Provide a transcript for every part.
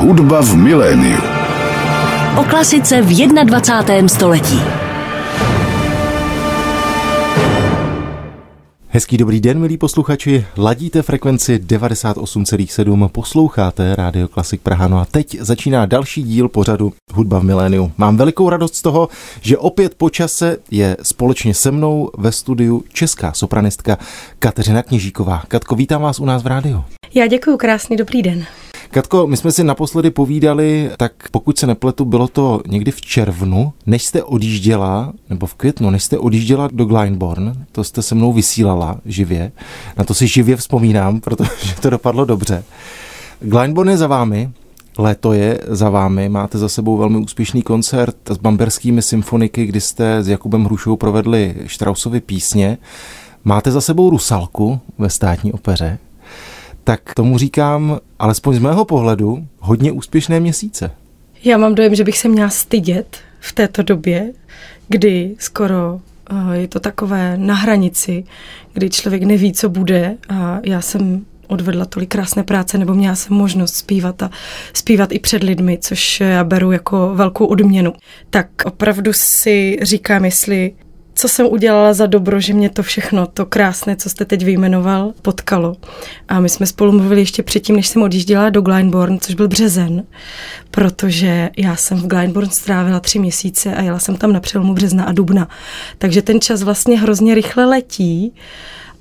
Hudba v miléniu. O klasice v 21. století. Hezký dobrý den, milí posluchači. Ladíte frekvenci 98,7, posloucháte Rádio Klasik Praha. No a teď začíná další díl pořadu Hudba v miléniu. Mám velikou radost z toho, že opět po čase je společně se mnou ve studiu česká sopranistka Kateřina Kněžíková. Katko, vítám vás u nás v rádiu. Já děkuji, krásný dobrý den. Katko, my jsme si naposledy povídali, tak pokud se nepletu, bylo to někdy v červnu, než jste odjížděla, nebo v květnu, než jste odjížděla do Glyndebourne, to jste se mnou vysílala živě. Na to si živě vzpomínám, protože to dopadlo dobře. Glyndebourne je za vámi, Léto je za vámi, máte za sebou velmi úspěšný koncert s bamberskými symfoniky, kdy jste s Jakubem Hrušou provedli Straussovy písně. Máte za sebou Rusalku ve státní opeře tak tomu říkám, alespoň z mého pohledu, hodně úspěšné měsíce. Já mám dojem, že bych se měla stydět v této době, kdy skoro eh, je to takové na hranici, kdy člověk neví, co bude a já jsem odvedla tolik krásné práce, nebo měla jsem možnost zpívat a zpívat i před lidmi, což já beru jako velkou odměnu. Tak opravdu si říkám, jestli co jsem udělala za dobro, že mě to všechno, to krásné, co jste teď vyjmenoval, potkalo. A my jsme spolu mluvili ještě předtím, než jsem odjížděla do Glyndebourne, což byl březen, protože já jsem v Glyndebourne strávila tři měsíce a jela jsem tam na přelomu března a dubna. Takže ten čas vlastně hrozně rychle letí,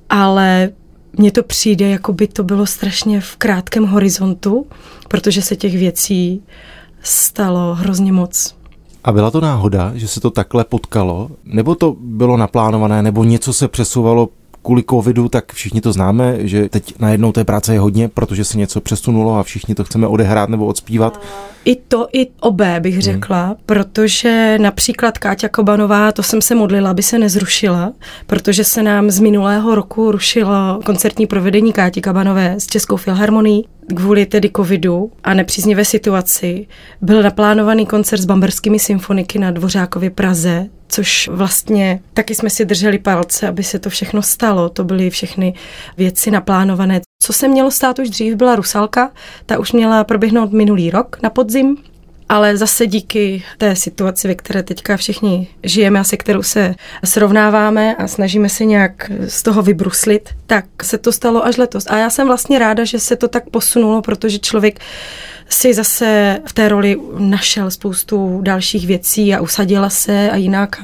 ale mně to přijde, jako by to bylo strašně v krátkém horizontu, protože se těch věcí stalo hrozně moc. A byla to náhoda, že se to takhle potkalo? Nebo to bylo naplánované, nebo něco se přesouvalo kvůli covidu, tak všichni to známe, že teď najednou té práce je hodně, protože se něco přesunulo a všichni to chceme odehrát nebo odspívat. I to, i obé bych hmm. řekla, hmm. protože například Káťa Kobanová, to jsem se modlila, aby se nezrušila, protože se nám z minulého roku rušilo koncertní provedení Káti Kabanové s Českou filharmonií kvůli tedy covidu a nepříznivé situaci byl naplánovaný koncert s bamberskými symfoniky na Dvořákově Praze, což vlastně taky jsme si drželi palce, aby se to všechno stalo. To byly všechny věci naplánované. Co se mělo stát už dřív, byla Rusalka, ta už měla proběhnout minulý rok na podzim, ale zase díky té situaci, ve které teďka všichni žijeme a se kterou se srovnáváme a snažíme se nějak z toho vybruslit, tak se to stalo až letos. A já jsem vlastně ráda, že se to tak posunulo, protože člověk si zase v té roli našel spoustu dalších věcí a usadila se a jinak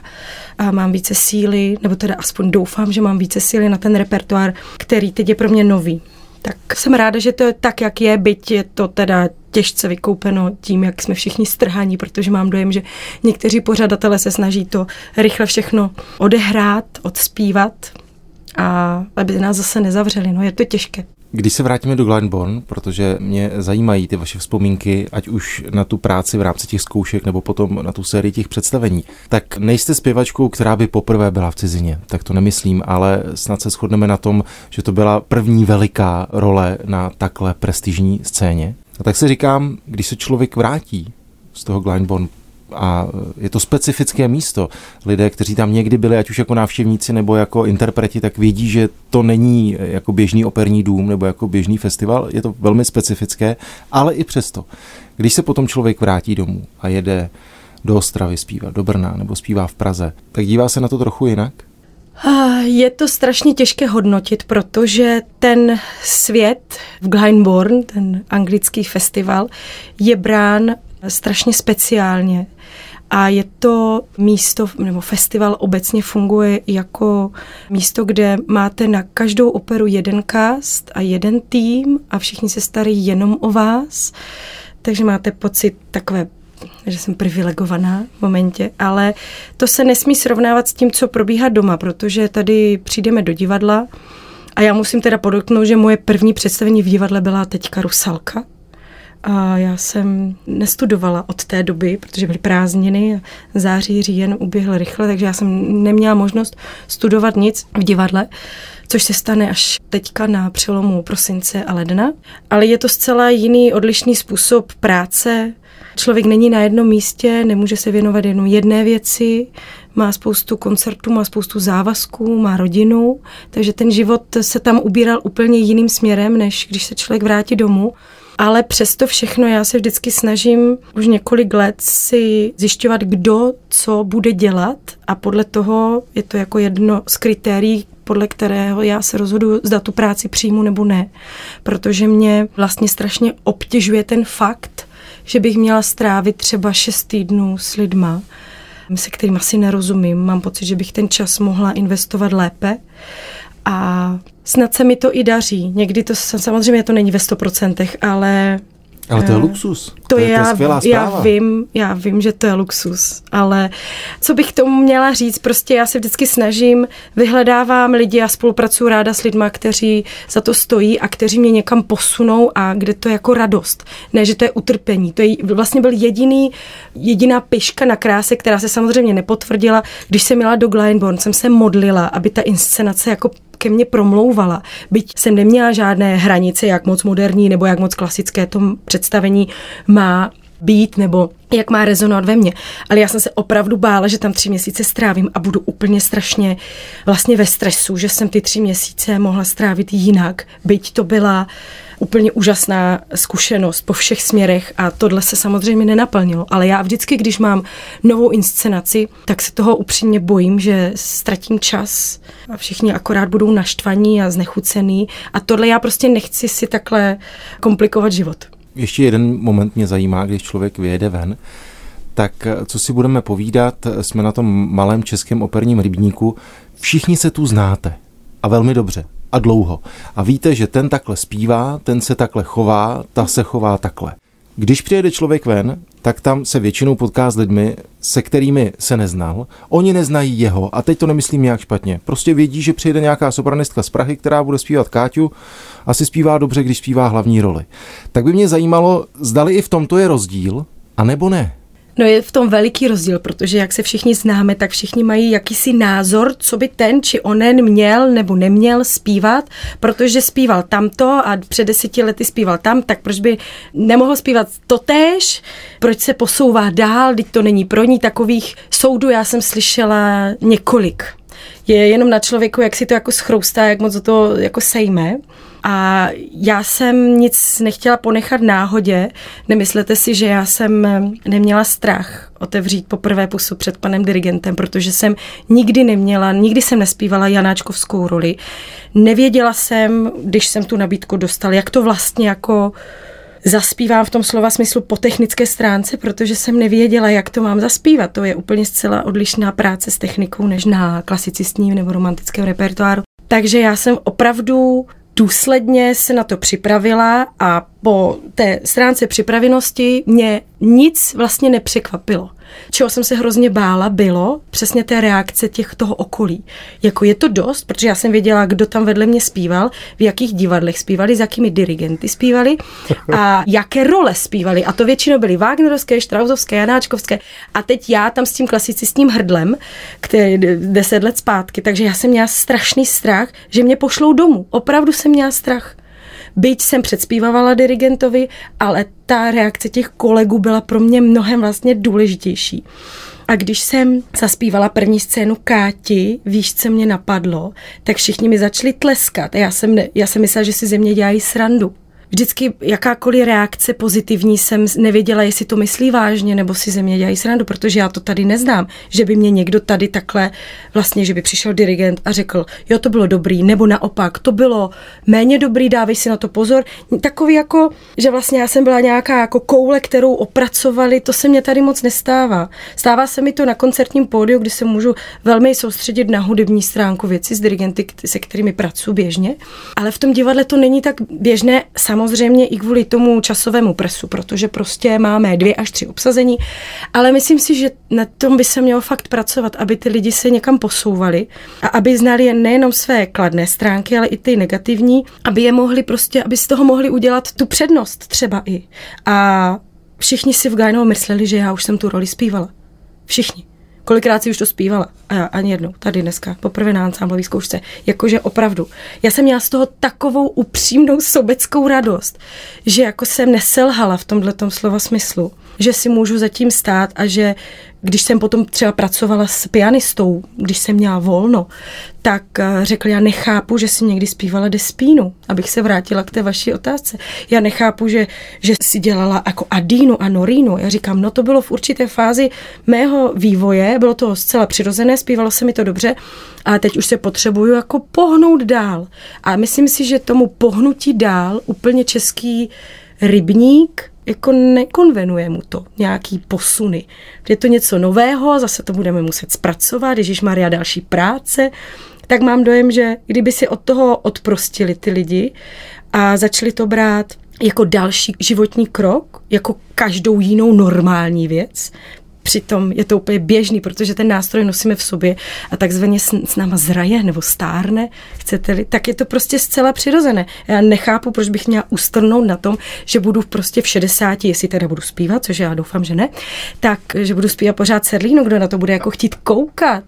a mám více síly, nebo teda aspoň doufám, že mám více síly na ten repertoár, který teď je pro mě nový. Tak jsem ráda, že to je tak, jak je, byť je to teda těžce vykoupeno tím, jak jsme všichni strhaní, protože mám dojem, že někteří pořadatelé se snaží to rychle všechno odehrát, odspívat a aby nás zase nezavřeli. No je to těžké. Když se vrátíme do Glenborn, protože mě zajímají ty vaše vzpomínky, ať už na tu práci v rámci těch zkoušek nebo potom na tu sérii těch představení, tak nejste zpěvačkou, která by poprvé byla v cizině, tak to nemyslím, ale snad se shodneme na tom, že to byla první veliká role na takhle prestižní scéně. A tak si říkám, když se člověk vrátí z toho Glenborn a je to specifické místo. Lidé, kteří tam někdy byli, ať už jako návštěvníci nebo jako interpreti, tak vědí, že to není jako běžný operní dům nebo jako běžný festival, je to velmi specifické, ale i přesto, když se potom člověk vrátí domů a jede do Ostravy zpívat, do Brna nebo zpívá v Praze, tak dívá se na to trochu jinak? Je to strašně těžké hodnotit, protože ten svět v Glyndebourne, ten anglický festival, je brán strašně speciálně. A je to místo, nebo festival obecně funguje jako místo, kde máte na každou operu jeden cast a jeden tým a všichni se starají jenom o vás. Takže máte pocit takové že jsem privilegovaná v momentě, ale to se nesmí srovnávat s tím, co probíhá doma, protože tady přijdeme do divadla. A já musím teda podotknout, že moje první představení v divadle byla teďka Rusalka, a já jsem nestudovala od té doby, protože byly prázdniny, září, říjen uběhl rychle, takže já jsem neměla možnost studovat nic v divadle, což se stane až teďka na přelomu prosince a ledna. Ale je to zcela jiný, odlišný způsob práce. Člověk není na jednom místě, nemůže se věnovat jenom jedné věci, má spoustu koncertů, má spoustu závazků, má rodinu, takže ten život se tam ubíral úplně jiným směrem, než když se člověk vrátí domů. Ale přesto všechno já se vždycky snažím už několik let si zjišťovat, kdo co bude dělat a podle toho je to jako jedno z kritérií, podle kterého já se rozhodu, zda tu práci přijmu nebo ne. Protože mě vlastně strašně obtěžuje ten fakt, že bych měla strávit třeba šest týdnů s lidma, se kterým asi nerozumím. Mám pocit, že bych ten čas mohla investovat lépe. A snad se mi to i daří. Někdy to samozřejmě to není ve 100%, ale ale to je eh, luxus. To, to je, je já, to já vím, já vím, že to je luxus, ale co bych tomu měla říct, prostě já se vždycky snažím, vyhledávám lidi a spolupracuju ráda s lidmi, kteří za to stojí a kteří mě někam posunou a kde to je jako radost. Ne, že to je utrpení. To je vlastně byl jediný, jediná piška na kráse, která se samozřejmě nepotvrdila. Když jsem měla do Glyndebourne, jsem se modlila, aby ta inscenace jako ke mně promlouvala. Byť jsem neměla žádné hranice, jak moc moderní nebo jak moc klasické to představení má být nebo jak má rezonovat ve mně. Ale já jsem se opravdu bála, že tam tři měsíce strávím a budu úplně strašně vlastně ve stresu, že jsem ty tři měsíce mohla strávit jinak, byť to byla úplně úžasná zkušenost po všech směrech a tohle se samozřejmě nenaplnilo. Ale já vždycky, když mám novou inscenaci, tak se toho upřímně bojím, že ztratím čas a všichni akorát budou naštvaní a znechucený a tohle já prostě nechci si takhle komplikovat život. Ještě jeden moment mě zajímá, když člověk vyjede ven, tak co si budeme povídat, jsme na tom malém českém operním rybníku, všichni se tu znáte a velmi dobře a dlouho. A víte, že ten takhle zpívá, ten se takhle chová, ta se chová takhle. Když přijede člověk ven, tak tam se většinou potká s lidmi, se kterými se neznal. Oni neznají jeho a teď to nemyslím nějak špatně. Prostě vědí, že přijede nějaká sopranistka z Prahy, která bude zpívat Káťu, asi zpívá dobře, když zpívá hlavní roli. Tak by mě zajímalo, zdali i v tomto je rozdíl, a nebo ne. No je v tom veliký rozdíl, protože jak se všichni známe, tak všichni mají jakýsi názor, co by ten či onen měl nebo neměl zpívat, protože zpíval tamto a před deseti lety zpíval tam, tak proč by nemohl zpívat totéž, proč se posouvá dál, teď to není pro ní takových soudů, já jsem slyšela několik. Je jenom na člověku, jak si to jako schroustá, jak moc to jako sejme. A já jsem nic nechtěla ponechat náhodě. Nemyslete si, že já jsem neměla strach otevřít poprvé pusu před panem dirigentem, protože jsem nikdy neměla, nikdy jsem nespívala Janáčkovskou roli. Nevěděla jsem, když jsem tu nabídku dostal, jak to vlastně jako zaspívám v tom slova smyslu po technické stránce, protože jsem nevěděla, jak to mám zaspívat. To je úplně zcela odlišná práce s technikou než na klasicistním nebo romantickém repertoáru. Takže já jsem opravdu důsledně se na to připravila a po té stránce připravenosti mě nic vlastně nepřekvapilo. Čeho jsem se hrozně bála, bylo přesně té reakce těch toho okolí. Jako je to dost, protože já jsem věděla, kdo tam vedle mě zpíval, v jakých divadlech zpívali, s jakými dirigenty zpívali a jaké role zpívali. A to většinou byly Wagnerovské, Štrausovské, Janáčkovské. A teď já tam s tím klasicistním hrdlem, který deset let zpátky, takže já jsem měla strašný strach, že mě pošlou domů. Opravdu jsem měla strach. Byť jsem předspívala dirigentovi, ale ta reakce těch kolegů byla pro mě mnohem vlastně důležitější. A když jsem zaspívala první scénu Káti, víš, co mě napadlo, tak všichni mi začali tleskat. Já jsem, já jsem myslela, že si ze mě dělají srandu vždycky jakákoliv reakce pozitivní jsem nevěděla, jestli to myslí vážně, nebo si ze mě dělají srandu, protože já to tady neznám, že by mě někdo tady takhle, vlastně, že by přišel dirigent a řekl, jo, to bylo dobrý, nebo naopak, to bylo méně dobrý, dávej si na to pozor. Takový jako, že vlastně já jsem byla nějaká jako koule, kterou opracovali, to se mě tady moc nestává. Stává se mi to na koncertním pódiu, kdy se můžu velmi soustředit na hudební stránku věci s dirigenty, se kterými pracuji běžně, ale v tom divadle to není tak běžné samozřejmě i kvůli tomu časovému presu, protože prostě máme dvě až tři obsazení, ale myslím si, že na tom by se mělo fakt pracovat, aby ty lidi se někam posouvali a aby znali nejenom své kladné stránky, ale i ty negativní, aby je mohli prostě, aby z toho mohli udělat tu přednost třeba i. A všichni si v Gajnovo mysleli, že já už jsem tu roli zpívala. Všichni. Kolikrát si už to zpívala? A já ani jednou, tady dneska, poprvé na ansámblový zkoušce. Jakože opravdu. Já jsem měla z toho takovou upřímnou sobeckou radost, že jako jsem neselhala v tomhle slova smyslu, že si můžu zatím stát a že když jsem potom třeba pracovala s pianistou, když jsem měla volno, tak eh, řekl, já nechápu, že si někdy zpívala Despínu, abych se vrátila k té vaší otázce. Já nechápu, že, že si dělala jako Adínu a Norinu. Já říkám, no to bylo v určité fázi mého vývoje, bylo to zcela přirozené, zpívalo se mi to dobře, ale teď už se potřebuju jako pohnout dál. A myslím si, že tomu pohnutí dál úplně český rybník jako nekonvenuje mu to nějaký posuny. Je to něco nového, zase to budeme muset zpracovat, Ježíš Maria další práce, tak mám dojem, že kdyby si od toho odprostili ty lidi a začali to brát jako další životní krok, jako každou jinou normální věc, Přitom je to úplně běžný, protože ten nástroj nosíme v sobě a takzvaně s, s náma zraje nebo stárne, chcete-li, tak je to prostě zcela přirozené. Já nechápu, proč bych měla ustrnout na tom, že budu prostě v 60, jestli teda budu zpívat, což já doufám, že ne, tak, že budu zpívat pořád Serlínu, kdo na to bude jako chtít koukat?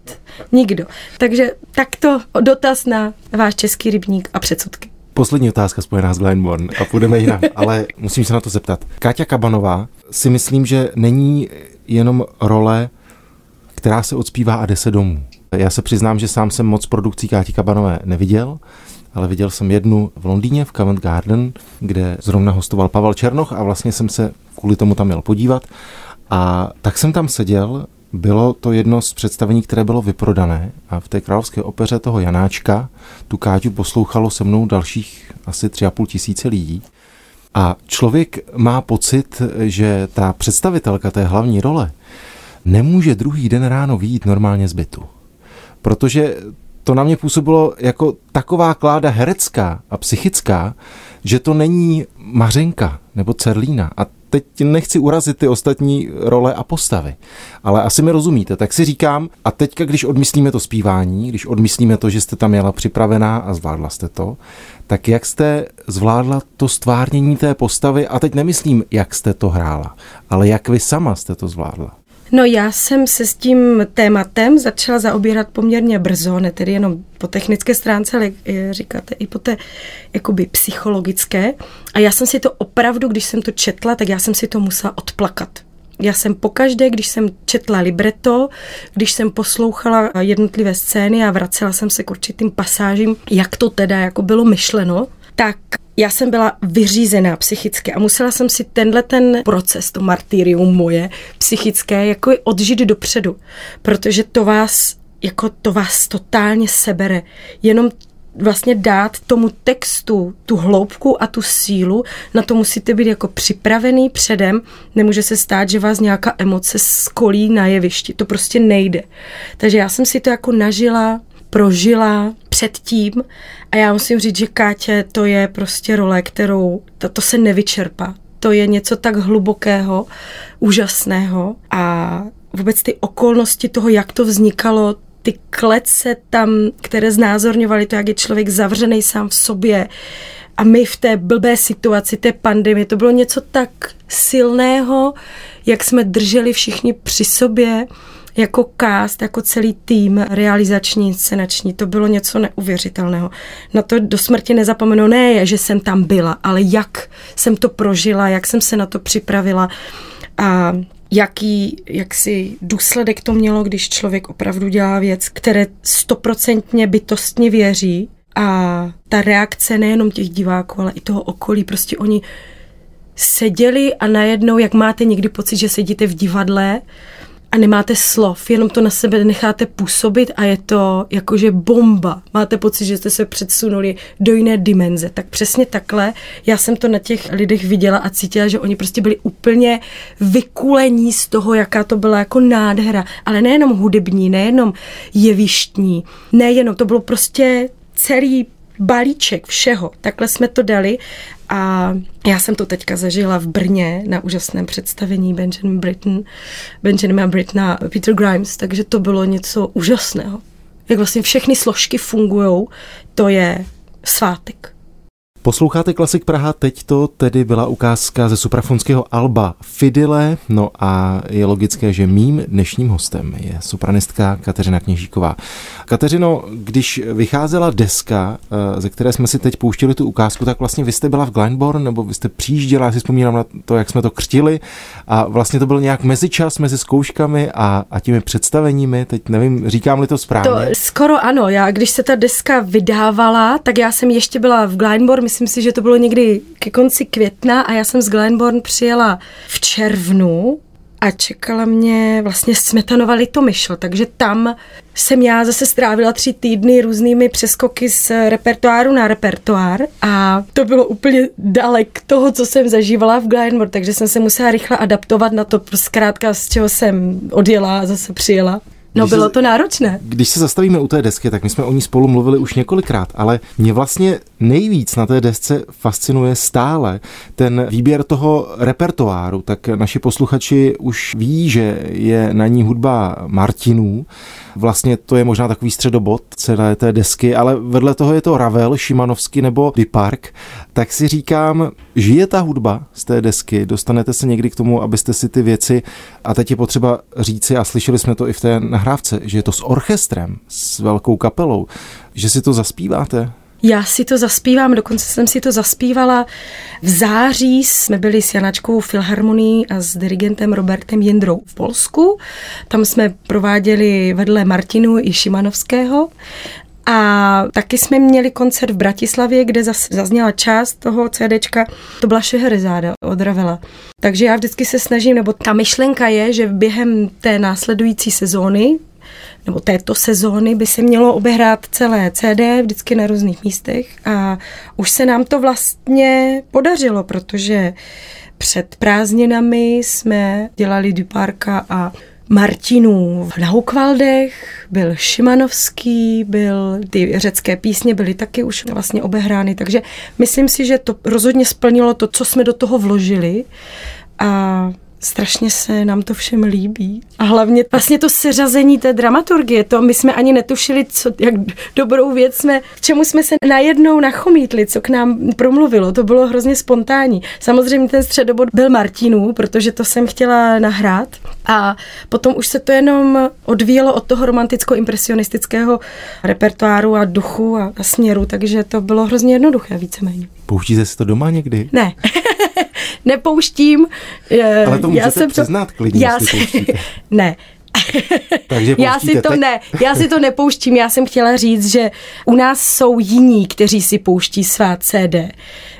Nikdo. Takže takto dotaz na váš český rybník a předsudky. Poslední otázka spojená s Glenborn a půjdeme jinam, ale musím se na to zeptat. Káťa Kabanová si myslím, že není jenom role, která se odspívá a jde se domů. Já se přiznám, že sám jsem moc produkcí Káti Kabanové neviděl, ale viděl jsem jednu v Londýně, v Covent Garden, kde zrovna hostoval Pavel Černoch a vlastně jsem se kvůli tomu tam měl podívat. A tak jsem tam seděl, bylo to jedno z představení, které bylo vyprodané a v té královské opeře toho Janáčka tu Káťu poslouchalo se mnou dalších asi tři a půl tisíce lidí. A člověk má pocit, že ta představitelka té hlavní role nemůže druhý den ráno vyjít normálně z bytu. Protože to na mě působilo jako taková kláda herecká a psychická, že to není Mařenka nebo Cerlína. A teď nechci urazit ty ostatní role a postavy, ale asi mi rozumíte. Tak si říkám, a teďka, když odmyslíme to zpívání, když odmyslíme to, že jste tam jela připravená a zvládla jste to, tak jak jste zvládla to stvárnění té postavy, a teď nemyslím, jak jste to hrála, ale jak vy sama jste to zvládla? No já jsem se s tím tématem začala zaobírat poměrně brzo, ne tedy jenom po technické stránce, ale říkáte i po té jakoby psychologické. A já jsem si to opravdu, když jsem to četla, tak já jsem si to musela odplakat. Já jsem pokaždé, když jsem četla libreto, když jsem poslouchala jednotlivé scény a vracela jsem se k určitým pasážím, jak to teda jako bylo myšleno, tak já jsem byla vyřízená psychicky a musela jsem si tenhle ten proces, to martyrium moje psychické, jako odžít dopředu, protože to vás jako to vás totálně sebere. Jenom vlastně dát tomu textu tu hloubku a tu sílu, na to musíte být jako připravený předem, nemůže se stát, že vás nějaká emoce skolí na jevišti, to prostě nejde. Takže já jsem si to jako nažila, prožila předtím a já musím říct, že Kátě to je prostě role, kterou, to, to se nevyčerpá. To je něco tak hlubokého, úžasného a vůbec ty okolnosti toho, jak to vznikalo, ty klece tam, které znázorňovaly to, jak je člověk zavřený sám v sobě. A my v té blbé situaci, té pandemie, to bylo něco tak silného, jak jsme drželi všichni při sobě, jako cast, jako celý tým realizační, scénační, to bylo něco neuvěřitelného. Na to do smrti nezapomenu, ne, že jsem tam byla, ale jak jsem to prožila, jak jsem se na to připravila. A jaký jaksi důsledek to mělo, když člověk opravdu dělá věc, které stoprocentně bytostně věří. A ta reakce nejenom těch diváků, ale i toho okolí, prostě oni seděli a najednou, jak máte někdy pocit, že sedíte v divadle a nemáte slov, jenom to na sebe necháte působit a je to jakože bomba. Máte pocit, že jste se předsunuli do jiné dimenze. Tak přesně takhle já jsem to na těch lidech viděla a cítila, že oni prostě byli úplně vykulení z toho, jaká to byla jako nádhera. Ale nejenom hudební, nejenom jevištní, nejenom, to bylo prostě celý balíček všeho. Takhle jsme to dali a já jsem to teďka zažila v Brně na úžasném představení Benjamin Britten, Benjamin Britten a Peter Grimes, takže to bylo něco úžasného. Jak vlastně všechny složky fungují, to je svátek. Posloucháte Klasik Praha, teď to tedy byla ukázka ze suprafonského alba Fidile, no a je logické, že mým dnešním hostem je sopranistka Kateřina Kněžíková. Kateřino, když vycházela deska, eh, ze které jsme si teď pouštili tu ukázku, tak vlastně vy jste byla v Glenborn, nebo vy jste přijížděla, já si vzpomínám na to, jak jsme to křtili a vlastně to byl nějak mezičas mezi zkouškami a, a těmi představeními, teď nevím, říkám-li to správně. To skoro ano, já když se ta deska vydávala, tak já jsem ještě byla v Glenborn, myslím si, že to bylo někdy ke konci května a já jsem z Glenborn přijela v červnu a čekala mě vlastně Smetanova Litomyšl, takže tam jsem já zase strávila tři týdny různými přeskoky z repertoáru na repertoár a to bylo úplně dalek toho, co jsem zažívala v Glenmore, takže jsem se musela rychle adaptovat na to, zkrátka z čeho jsem odjela a zase přijela. No když bylo to náročné. Když se zastavíme u té desky, tak my jsme o ní spolu mluvili už několikrát, ale mě vlastně nejvíc na té desce fascinuje stále ten výběr toho repertoáru. Tak naši posluchači už ví, že je na ní hudba Martinů, Vlastně to je možná takový středobod celé té desky, ale vedle toho je to Ravel, Šimanovský nebo Park. Tak si říkám, žije ta hudba z té desky, dostanete se někdy k tomu, abyste si ty věci, a teď je potřeba říci, a slyšeli jsme to i v té nahrávce, že je to s orchestrem, s velkou kapelou, že si to zaspíváte? Já si to zaspívám, dokonce jsem si to zaspívala. V září jsme byli s Janačkou Filharmonií a s dirigentem Robertem Jindrou v Polsku. Tam jsme prováděli vedle Martinu i Šimanovského a taky jsme měli koncert v Bratislavě, kde zazněla část toho CDčka, to byla Šeherizáda od Ravela. Takže já vždycky se snažím, nebo ta myšlenka je, že během té následující sezóny, nebo této sezóny by se mělo obehrát celé CD vždycky na různých místech a už se nám to vlastně podařilo, protože před prázdninami jsme dělali Duparka a Martinů v Naukvaldech, byl Šimanovský, byl, ty řecké písně byly taky už vlastně obehrány, takže myslím si, že to rozhodně splnilo to, co jsme do toho vložili. A strašně se nám to všem líbí. A hlavně vlastně to seřazení té dramaturgie, to my jsme ani netušili, co, jak dobrou věc jsme, k čemu jsme se najednou nachomítli, co k nám promluvilo. To bylo hrozně spontánní. Samozřejmě ten středobod byl Martinů, protože to jsem chtěla nahrát. A potom už se to jenom odvíjelo od toho romanticko-impresionistického repertoáru a duchu a, a směru, takže to bylo hrozně jednoduché víceméně. Pouštíte si to doma někdy? Ne. nepouštím. Ale to můžete já jsem přiznat klidně, já si, Ne, takže já si to ne, já si to nepouštím. Já jsem chtěla říct, že u nás jsou jiní, kteří si pouští svá CD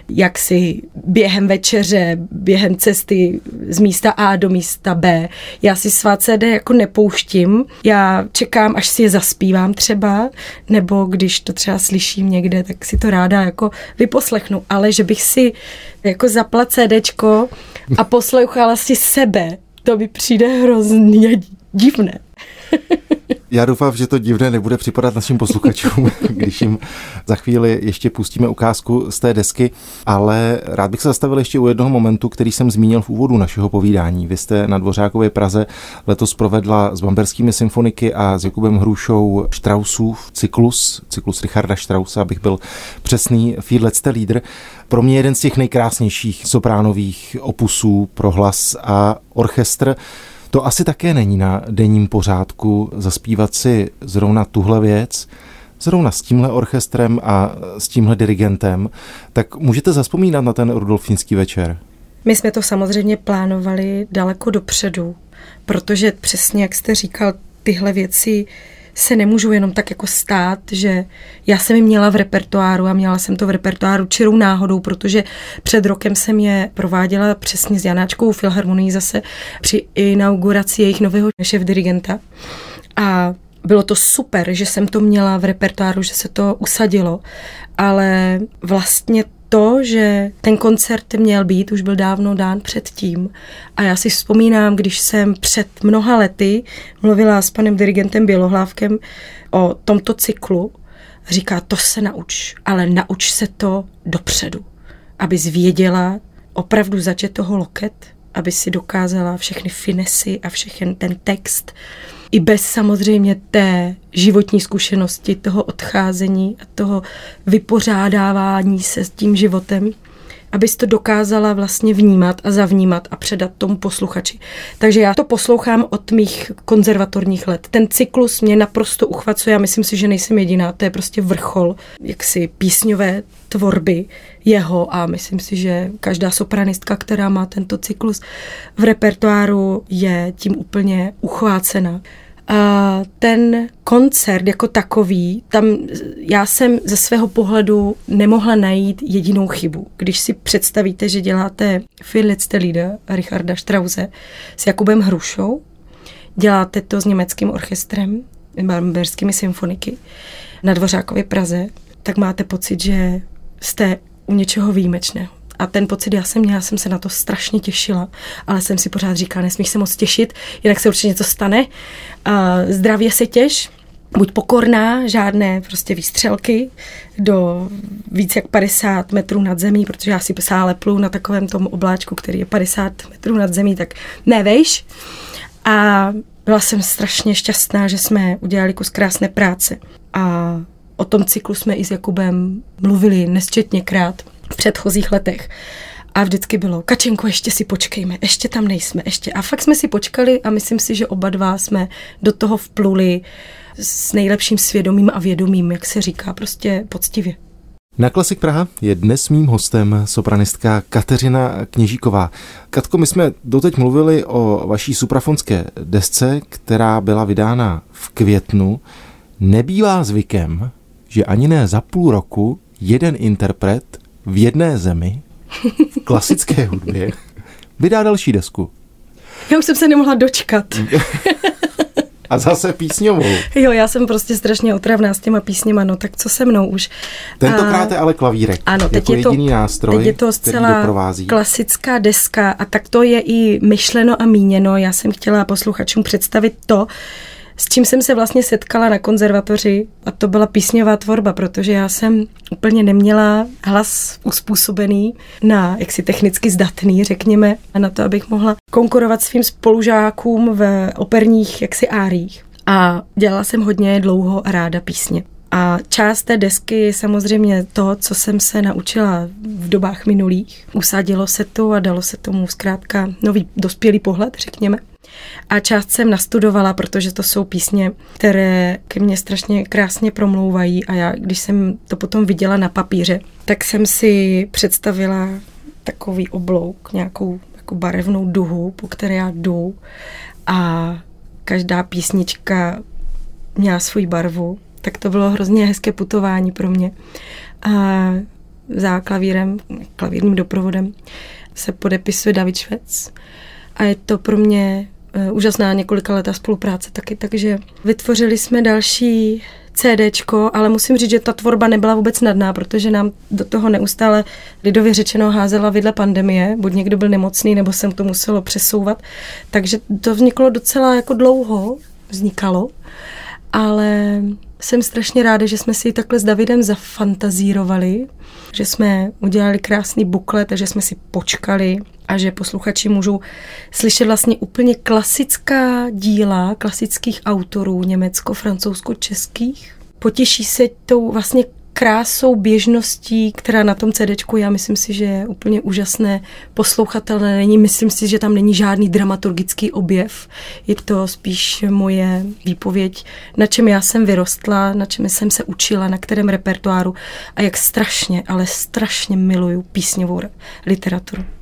jak si během večeře, během cesty z místa A do místa B. Já si svá CD jako nepouštím, já čekám, až si je zaspívám třeba, nebo když to třeba slyším někde, tak si to ráda jako vyposlechnu, ale že bych si jako zapla CDčko a poslouchala si sebe, to by přijde hrozně divné. Já doufám, že to divné nebude připadat našim posluchačům, když jim za chvíli ještě pustíme ukázku z té desky, ale rád bych se zastavil ještě u jednoho momentu, který jsem zmínil v úvodu našeho povídání. Vy jste na Dvořákově Praze letos provedla s bamberskými symfoniky a s Jakubem Hrušou Straussův cyklus, cyklus Richarda Straussa, abych byl přesný, Fiedle lídr. Pro mě jeden z těch nejkrásnějších sopránových opusů pro hlas a orchestr. To asi také není na denním pořádku zaspívat si zrovna tuhle věc, zrovna s tímhle orchestrem a s tímhle dirigentem, tak můžete zaspomínat na ten Rudolfínský večer? My jsme to samozřejmě plánovali daleko dopředu, protože přesně jak jste říkal, tyhle věci se nemůžu jenom tak jako stát, že já jsem ji měla v repertoáru a měla jsem to v repertoáru čirou náhodou, protože před rokem jsem je prováděla přesně s Janáčkou Filharmonií zase při inauguraci jejich nového šéf dirigenta. A bylo to super, že jsem to měla v repertoáru, že se to usadilo, ale vlastně to, že ten koncert měl být, už byl dávno dán předtím. A já si vzpomínám, když jsem před mnoha lety mluvila s panem dirigentem Bělohlávkem o tomto cyklu, říká, to se nauč, ale nauč se to dopředu, aby zvěděla opravdu začet toho loket, aby si dokázala všechny finesy a všechny ten text i bez samozřejmě té životní zkušenosti, toho odcházení a toho vypořádávání se s tím životem, abys to dokázala vlastně vnímat a zavnímat a předat tomu posluchači. Takže já to poslouchám od mých konzervatorních let. Ten cyklus mě naprosto uchvacuje a myslím si, že nejsem jediná. To je prostě vrchol jaksi písňové tvorby jeho a myslím si, že každá sopranistka, která má tento cyklus v repertoáru, je tím úplně uchvácena. A ten koncert jako takový, tam já jsem ze svého pohledu nemohla najít jedinou chybu. Když si představíte, že děláte Letzte Lieder Richarda Strause s Jakubem Hrušou, děláte to s německým orchestrem, bamberskými symfoniky na Dvořákově Praze, tak máte pocit, že jste u něčeho výjimečného. A ten pocit já jsem měla, jsem se na to strašně těšila, ale jsem si pořád říkala, nesmíš se moc těšit, jinak se určitě něco stane. A zdravě se těš, buď pokorná, žádné prostě výstřelky do víc jak 50 metrů nad zemí, protože já si sále plu na takovém tom obláčku, který je 50 metrů nad zemí, tak nevejš. A byla jsem strašně šťastná, že jsme udělali kus krásné práce. A o tom cyklu jsme i s Jakubem mluvili nesčetněkrát v předchozích letech. A vždycky bylo, Kačenko, ještě si počkejme, ještě tam nejsme, ještě. A fakt jsme si počkali a myslím si, že oba dva jsme do toho vpluli s nejlepším svědomím a vědomím, jak se říká, prostě poctivě. Na Klasik Praha je dnes mým hostem sopranistka Kateřina Kněžíková. Katko, my jsme doteď mluvili o vaší suprafonské desce, která byla vydána v květnu. Nebývá zvykem, že ani ne za půl roku jeden interpret v jedné zemi v klasické hudbě vydá další desku. Já už jsem se nemohla dočkat. A zase písňovou. Jo, já jsem prostě strašně otravná s těma písněma, no tak co se mnou už. Tentokrát je ale klavírek. Ano, teď jako je to, jediný nástroj, teď je to zcela klasická deska a tak to je i myšleno a míněno. Já jsem chtěla posluchačům představit to, s čím jsem se vlastně setkala na konzervatoři a to byla písňová tvorba, protože já jsem úplně neměla hlas uspůsobený na jaksi technicky zdatný, řekněme, a na to, abych mohla konkurovat svým spolužákům v operních jaksi árích. A dělala jsem hodně dlouho a ráda písně. A část té desky je samozřejmě to, co jsem se naučila v dobách minulých. Usadilo se to a dalo se tomu zkrátka nový dospělý pohled, řekněme. A část jsem nastudovala, protože to jsou písně, které ke mně strašně krásně promlouvají. A já, když jsem to potom viděla na papíře, tak jsem si představila takový oblouk, nějakou jako barevnou duhu, po které já jdu. A každá písnička měla svůj barvu, tak to bylo hrozně hezké putování pro mě. A za klavírem, klavírním doprovodem se podepisuje David Švec. A je to pro mě úžasná několika letá spolupráce taky, takže vytvořili jsme další CDčko, ale musím říct, že ta tvorba nebyla vůbec snadná, protože nám do toho neustále lidově řečeno házela vidle pandemie, buď někdo byl nemocný, nebo jsem to muselo přesouvat, takže to vzniklo docela jako dlouho, vznikalo, ale jsem strašně ráda, že jsme si ji takhle s Davidem zafantazírovali, že jsme udělali krásný buklet a že jsme si počkali a že posluchači můžou slyšet vlastně úplně klasická díla klasických autorů německo-francouzsko-českých. Potěší se tou vlastně krásou, běžností, která na tom CDčku, já myslím si, že je úplně úžasné, poslouchatelné není, myslím si, že tam není žádný dramaturgický objev, je to spíš moje výpověď, na čem já jsem vyrostla, na čem jsem se učila, na kterém repertoáru a jak strašně, ale strašně miluju písňovou literaturu.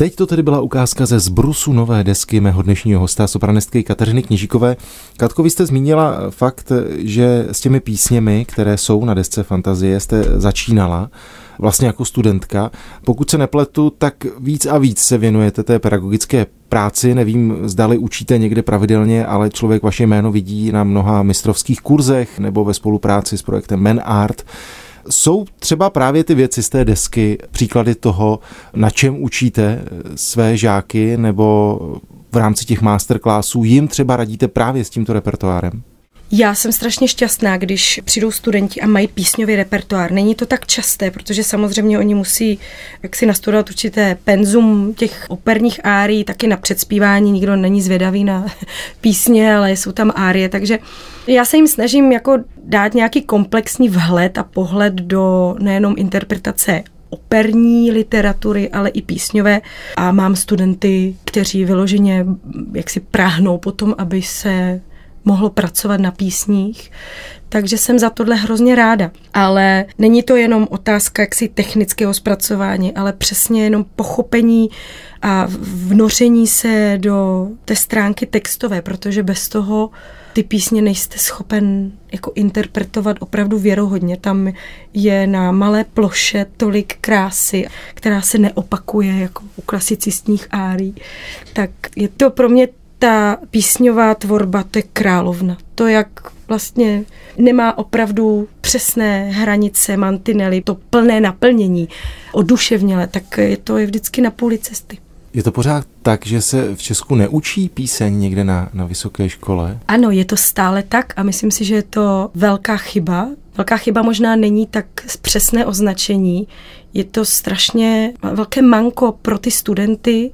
Teď to tedy byla ukázka ze zbrusu nové desky mého dnešního hosta, sopranistky Kateřiny Kněžíkové. Katko, vy jste zmínila fakt, že s těmi písněmi, které jsou na desce Fantazie, jste začínala vlastně jako studentka. Pokud se nepletu, tak víc a víc se věnujete té pedagogické práci. Nevím, zdali učíte někde pravidelně, ale člověk vaše jméno vidí na mnoha mistrovských kurzech nebo ve spolupráci s projektem Men Art. Jsou třeba právě ty věci z té desky příklady toho, na čem učíte své žáky nebo v rámci těch masterclassů jim třeba radíte právě s tímto repertoárem? Já jsem strašně šťastná, když přijdou studenti a mají písňový repertoár. Není to tak časté, protože samozřejmě oni musí jak si nastudovat určité penzum těch operních árií, taky na předspívání, nikdo není zvědavý na písně, ale jsou tam árie, takže já se jim snažím jako dát nějaký komplexní vhled a pohled do nejenom interpretace operní literatury, ale i písňové. A mám studenty, kteří vyloženě jak si práhnou potom, aby se mohlo pracovat na písních. Takže jsem za tohle hrozně ráda. Ale není to jenom otázka jaksi technického zpracování, ale přesně jenom pochopení a vnoření se do té stránky textové, protože bez toho ty písně nejste schopen jako interpretovat opravdu věrohodně. Tam je na malé ploše tolik krásy, která se neopakuje jako u klasicistních árií. Tak je to pro mě ta písňová tvorba, to je královna. To, jak vlastně nemá opravdu přesné hranice, mantinely, to plné naplnění, oduševněle, tak je to je vždycky na půli cesty. Je to pořád tak, že se v Česku neučí píseň někde na, na vysoké škole? Ano, je to stále tak a myslím si, že je to velká chyba. Velká chyba možná není tak přesné označení. Je to strašně velké manko pro ty studenty.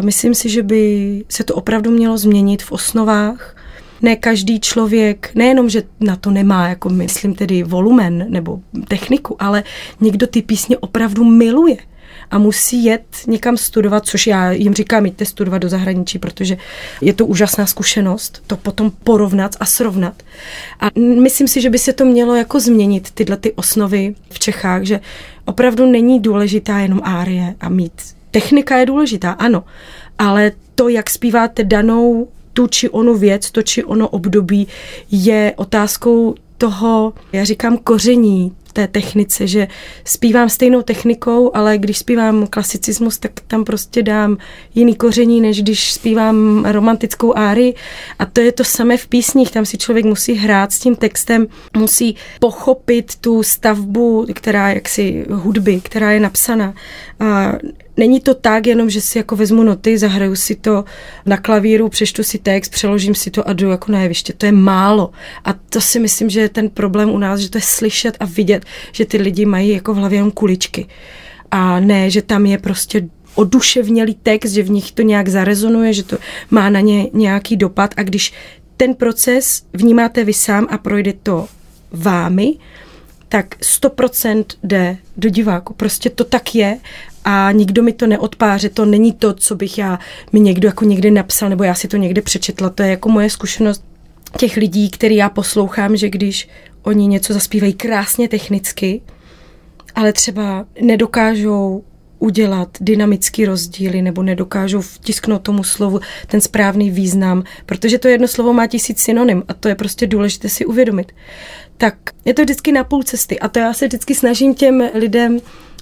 Myslím si, že by se to opravdu mělo změnit v osnovách. Ne každý člověk, nejenom, že na to nemá, jako myslím tedy volumen nebo techniku, ale někdo ty písně opravdu miluje a musí jet někam studovat, což já jim říkám, jděte studovat do zahraničí, protože je to úžasná zkušenost, to potom porovnat a srovnat. A myslím si, že by se to mělo jako změnit, tyhle ty osnovy v Čechách, že opravdu není důležitá jenom árie a mít. Technika je důležitá, ano, ale to, jak zpíváte danou tu či onu věc, to či ono období, je otázkou toho, já říkám, koření té technice, že zpívám stejnou technikou, ale když zpívám klasicismus, tak tam prostě dám jiný koření, než když zpívám romantickou áry. A to je to samé v písních, tam si člověk musí hrát s tím textem, musí pochopit tu stavbu, která jaksi hudby, která je napsaná. A Není to tak jenom, že si jako vezmu noty, zahraju si to na klavíru, přečtu si text, přeložím si to a jdu jako na jeviště. To je málo. A to si myslím, že je ten problém u nás, že to je slyšet a vidět, že ty lidi mají jako v hlavě jenom kuličky. A ne, že tam je prostě oduševnělý text, že v nich to nějak zarezonuje, že to má na ně nějaký dopad a když ten proces vnímáte vy sám a projde to vámi, tak 100% jde do diváku. Prostě to tak je a nikdo mi to neodpáře, to není to, co bych já mi někdo jako někdy napsal, nebo já si to někde přečetla, to je jako moje zkušenost těch lidí, který já poslouchám, že když oni něco zaspívají krásně technicky, ale třeba nedokážou udělat dynamický rozdíly nebo nedokážou vtisknout tomu slovu ten správný význam, protože to jedno slovo má tisíc synonym a to je prostě důležité si uvědomit. Tak je to vždycky na půl cesty a to já se vždycky snažím těm lidem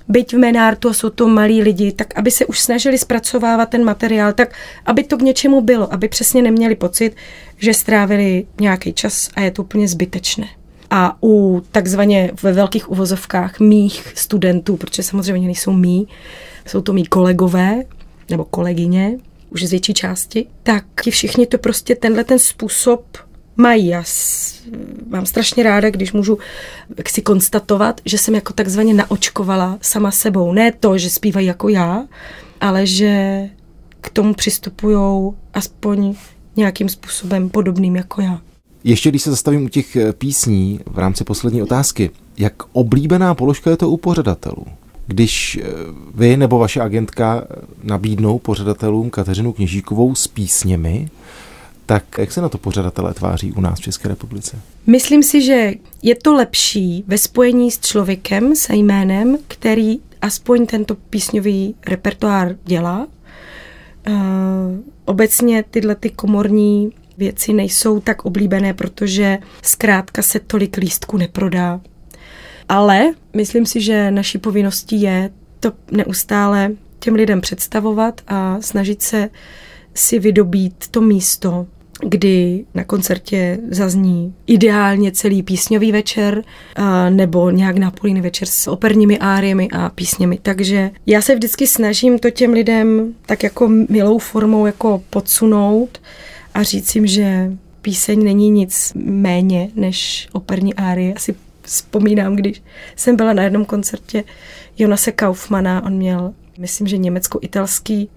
byť v Menártu a jsou to malí lidi, tak aby se už snažili zpracovávat ten materiál, tak aby to k něčemu bylo, aby přesně neměli pocit, že strávili nějaký čas a je to úplně zbytečné. A u takzvaně ve velkých uvozovkách mých studentů, protože samozřejmě nejsou mý, jsou to mý kolegové nebo kolegyně, už z větší části, tak ti všichni to prostě tenhle ten způsob mají. Já mám strašně ráda, když můžu si konstatovat, že jsem jako takzvaně naočkovala sama sebou. Ne to, že zpívají jako já, ale že k tomu přistupují aspoň nějakým způsobem podobným jako já. Ještě když se zastavím u těch eh, písní v rámci poslední otázky, jak oblíbená položka je to u pořadatelů? Když eh, vy nebo vaše agentka nabídnou pořadatelům Kateřinu Kněžíkovou s písněmi, tak jak se na to pořadatelé tváří u nás v České republice? Myslím si, že je to lepší ve spojení s člověkem, se jménem, který aspoň tento písňový repertoár dělá. Uh, obecně tyhle ty komorní věci nejsou tak oblíbené, protože zkrátka se tolik lístků neprodá. Ale myslím si, že naší povinností je to neustále těm lidem představovat a snažit se si vydobít to místo, kdy na koncertě zazní ideálně celý písňový večer nebo nějak napolíný večer s operními áriemi a písněmi. Takže já se vždycky snažím to těm lidem tak jako milou formou jako podsunout a říct jim, že píseň není nic méně než operní árie. Asi vzpomínám, když jsem byla na jednom koncertě Jonase Kaufmana, on měl, myslím, že německo-italský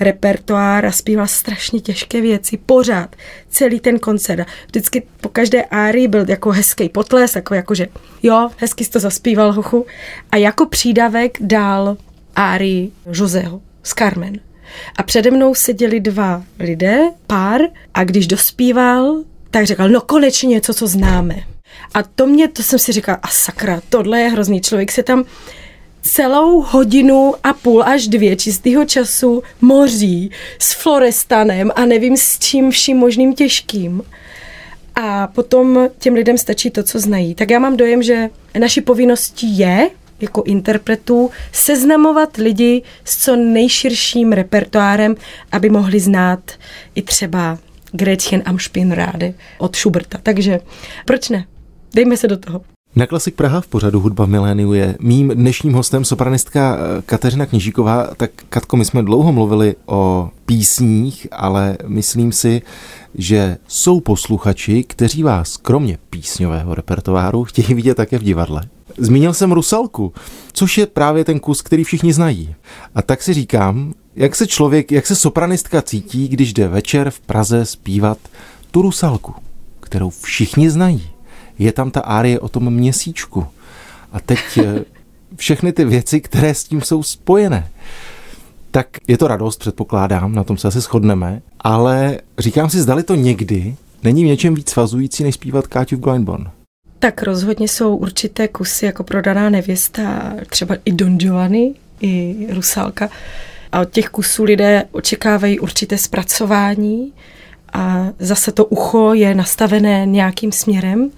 repertoár a zpíval strašně těžké věci, pořád, celý ten koncert. Vždycky po každé árii byl jako hezký potles, jako, jako že jo, hezky jsi to zaspíval, hochu. A jako přídavek dal árii Joseho z Carmen. A přede mnou seděli dva lidé, pár, a když dospíval, tak říkal, no konečně něco, co známe. A to mě, to jsem si říkala, a sakra, tohle je hrozný. Člověk se tam celou hodinu a půl až dvě čistého času moří s florestanem a nevím s čím vším možným těžkým. A potom těm lidem stačí to, co znají. Tak já mám dojem, že naší povinností je jako interpretů seznamovat lidi s co nejširším repertoárem, aby mohli znát i třeba Gretchen am Spinnrade od Schuberta. Takže proč ne? Dejme se do toho. Na Klasik Praha v pořadu Hudba miléniu je mým dnešním hostem sopranistka eh, Kateřina Kněžíková. Tak Katko, my jsme dlouho mluvili o písních, ale myslím si, že jsou posluchači, kteří vás kromě písňového repertoáru chtějí vidět také v divadle. Zmínil jsem Rusalku, což je právě ten kus, který všichni znají. A tak si říkám, jak se člověk, jak se sopranistka cítí, když jde večer v Praze zpívat tu Rusalku, kterou všichni znají. Je tam ta árie o tom měsíčku. A teď eh, všechny ty věci, které s tím jsou spojené. Tak je to radost, předpokládám, na tom se asi shodneme, ale říkám si, zdali to někdy není v něčem víc svazující, než zpívat Káťu v Glyndborn. Tak rozhodně jsou určité kusy jako prodaná nevěsta, třeba i Don Giovanni, i Rusalka. A od těch kusů lidé očekávají určité zpracování a zase to ucho je nastavené nějakým směrem.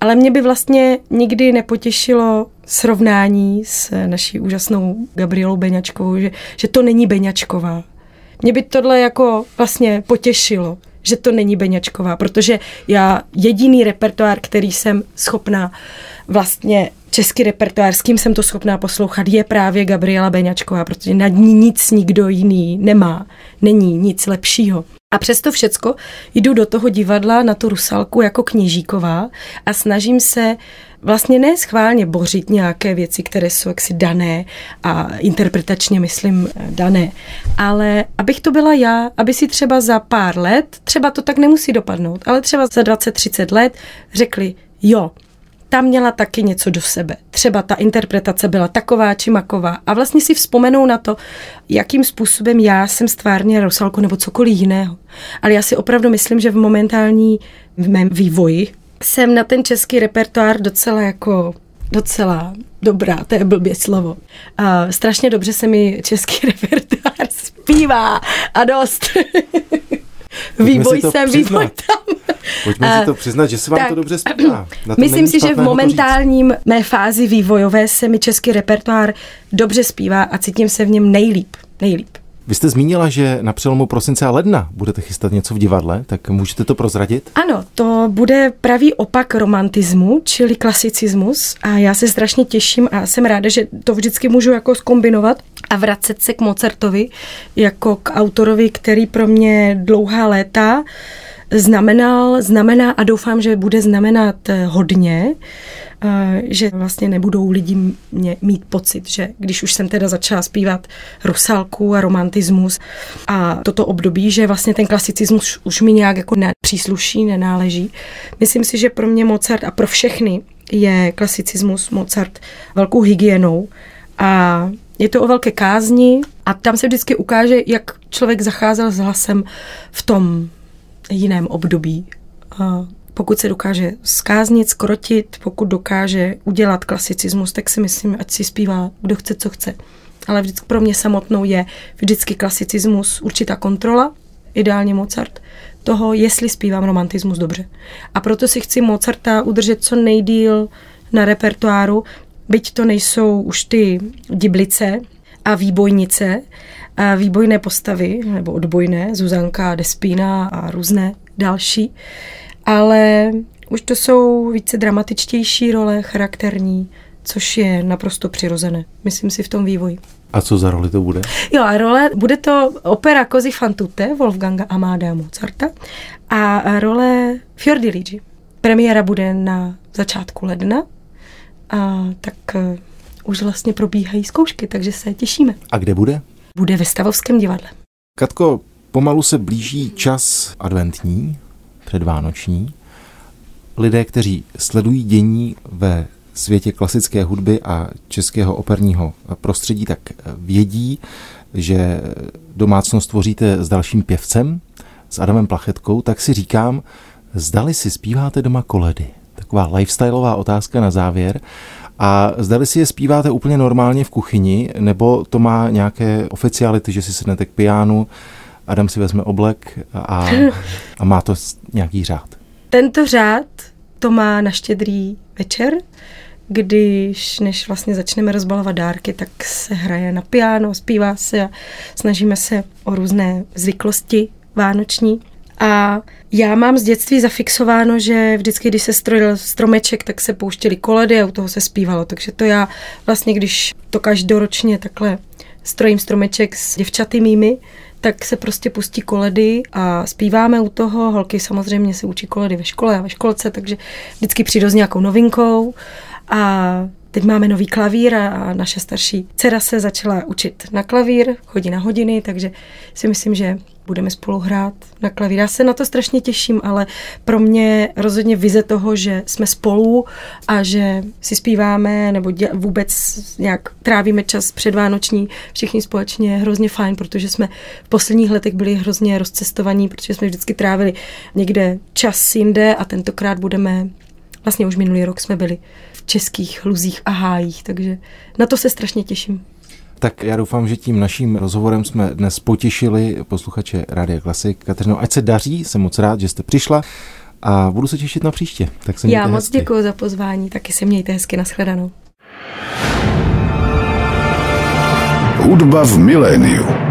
Ale mě by vlastně nikdy nepotěšilo srovnání s naší úžasnou Gabrielou Beňačkovou, že, že to není Beňačková. Mě by tohle jako vlastně potěšilo, že to není Beňačková, protože já jediný repertoár, který jsem schopná vlastně český repertoár, s kým jsem to schopná poslouchat, je právě Gabriela Beňačková, protože nad ní nic nikdo jiný nemá. Není nic lepšího. A přesto všecko jdu do toho divadla na tu Rusalku jako kněžíková a snažím se vlastně ne schválně bořit nějaké věci, které jsou jaksi dané a interpretačně myslím dané, ale abych to byla já, aby si třeba za pár let, třeba to tak nemusí dopadnout, ale třeba za 20-30 let řekli, jo, ta měla taky něco do sebe. Třeba ta interpretace byla taková či maková. A vlastně si vzpomenou na to, jakým způsobem já jsem stvárně Rosalku nebo cokoliv jiného. Ale já si opravdu myslím, že v momentální v mém vývoji jsem na ten český repertoár docela jako docela dobrá, to je blbě slovo. A strašně dobře se mi český repertoár zpívá a dost. vývoj jsem, vývoj tam. Pojďme si to přiznat, že se vám tak, to dobře zpívá. Myslím si, že v momentálním mé fázi vývojové se mi český repertoár dobře zpívá a cítím se v něm nejlíp. Nejlíp. Vy jste zmínila, že na přelomu prosince a ledna budete chystat něco v divadle, tak můžete to prozradit? Ano, to bude pravý opak romantismu, čili klasicismus a já se strašně těším a jsem ráda, že to vždycky můžu jako skombinovat a vracet se k Mozartovi jako k autorovi, který pro mě dlouhá léta znamenal, znamená a doufám, že bude znamenat eh, hodně, eh, že vlastně nebudou lidi mě mít pocit, že když už jsem teda začala zpívat rusalku a romantismus a toto období, že vlastně ten klasicismus už mi nějak jako nepřísluší, nenáleží. Myslím si, že pro mě Mozart a pro všechny je klasicismus Mozart velkou hygienou a je to o velké kázni a tam se vždycky ukáže, jak člověk zacházel s hlasem v tom jiném období. Pokud se dokáže skáznit, skrotit, pokud dokáže udělat klasicismus, tak si myslím, ať si zpívá, kdo chce, co chce. Ale vždycky pro mě samotnou je vždycky klasicismus určitá kontrola, ideálně Mozart, toho, jestli zpívám romantismus dobře. A proto si chci Mozarta udržet co nejdíl na repertoáru, byť to nejsou už ty diblice a výbojnice, výbojné postavy, nebo odbojné, Zuzanka, Despína a různé další, ale už to jsou více dramatičtější role, charakterní, což je naprosto přirozené, myslím si, v tom vývoji. A co za roli to bude? Jo, a role, bude to opera Così fan tutte Wolfganga Amadea Mozarta a role Fiordiligi. Premiéra bude na začátku ledna, a tak už vlastně probíhají zkoušky, takže se těšíme. A kde bude? Bude ve Stavovském divadle. Katko, pomalu se blíží čas adventní, předvánoční. Lidé, kteří sledují dění ve světě klasické hudby a českého operního prostředí, tak vědí, že domácnost tvoříte s dalším pěvcem, s Adamem Plachetkou, tak si říkám, zdali si zpíváte doma koledy. Taková lifestyleová otázka na závěr. A zdali si je zpíváte úplně normálně v kuchyni, nebo to má nějaké oficiality, že si sednete k pianu, Adam si vezme oblek a, a má to nějaký řád. Tento řád to má na štědrý večer, když než vlastně začneme rozbalovat dárky, tak se hraje na piano, zpívá se a snažíme se o různé zvyklosti vánoční. A já mám z dětství zafixováno, že vždycky, když se strojil stromeček, tak se pouštěly koledy a u toho se zpívalo. Takže to já vlastně, když to každoročně takhle strojím stromeček s děvčaty mými, tak se prostě pustí koledy a zpíváme u toho. Holky samozřejmě se učí koledy ve škole a ve školce, takže vždycky přijdou s nějakou novinkou. A teď máme nový klavír a naše starší dcera se začala učit na klavír, chodí na hodiny, takže si myslím, že budeme spolu hrát na klavír. Já se na to strašně těším, ale pro mě rozhodně vize toho, že jsme spolu a že si zpíváme nebo děl, vůbec nějak trávíme čas předvánoční všichni společně je hrozně fajn, protože jsme v posledních letech byli hrozně rozcestovaní, protože jsme vždycky trávili někde čas jinde a tentokrát budeme Vlastně už minulý rok jsme byli v českých luzích a hájích, takže na to se strašně těším. Tak já doufám, že tím naším rozhovorem jsme dnes potěšili posluchače Rádia Klasik. Kateřino, ať se daří, jsem moc rád, že jste přišla a budu se těšit na příště. Tak se Já moc děkuji za pozvání, taky se mějte hezky, nashledanou. Hudba v miléniu.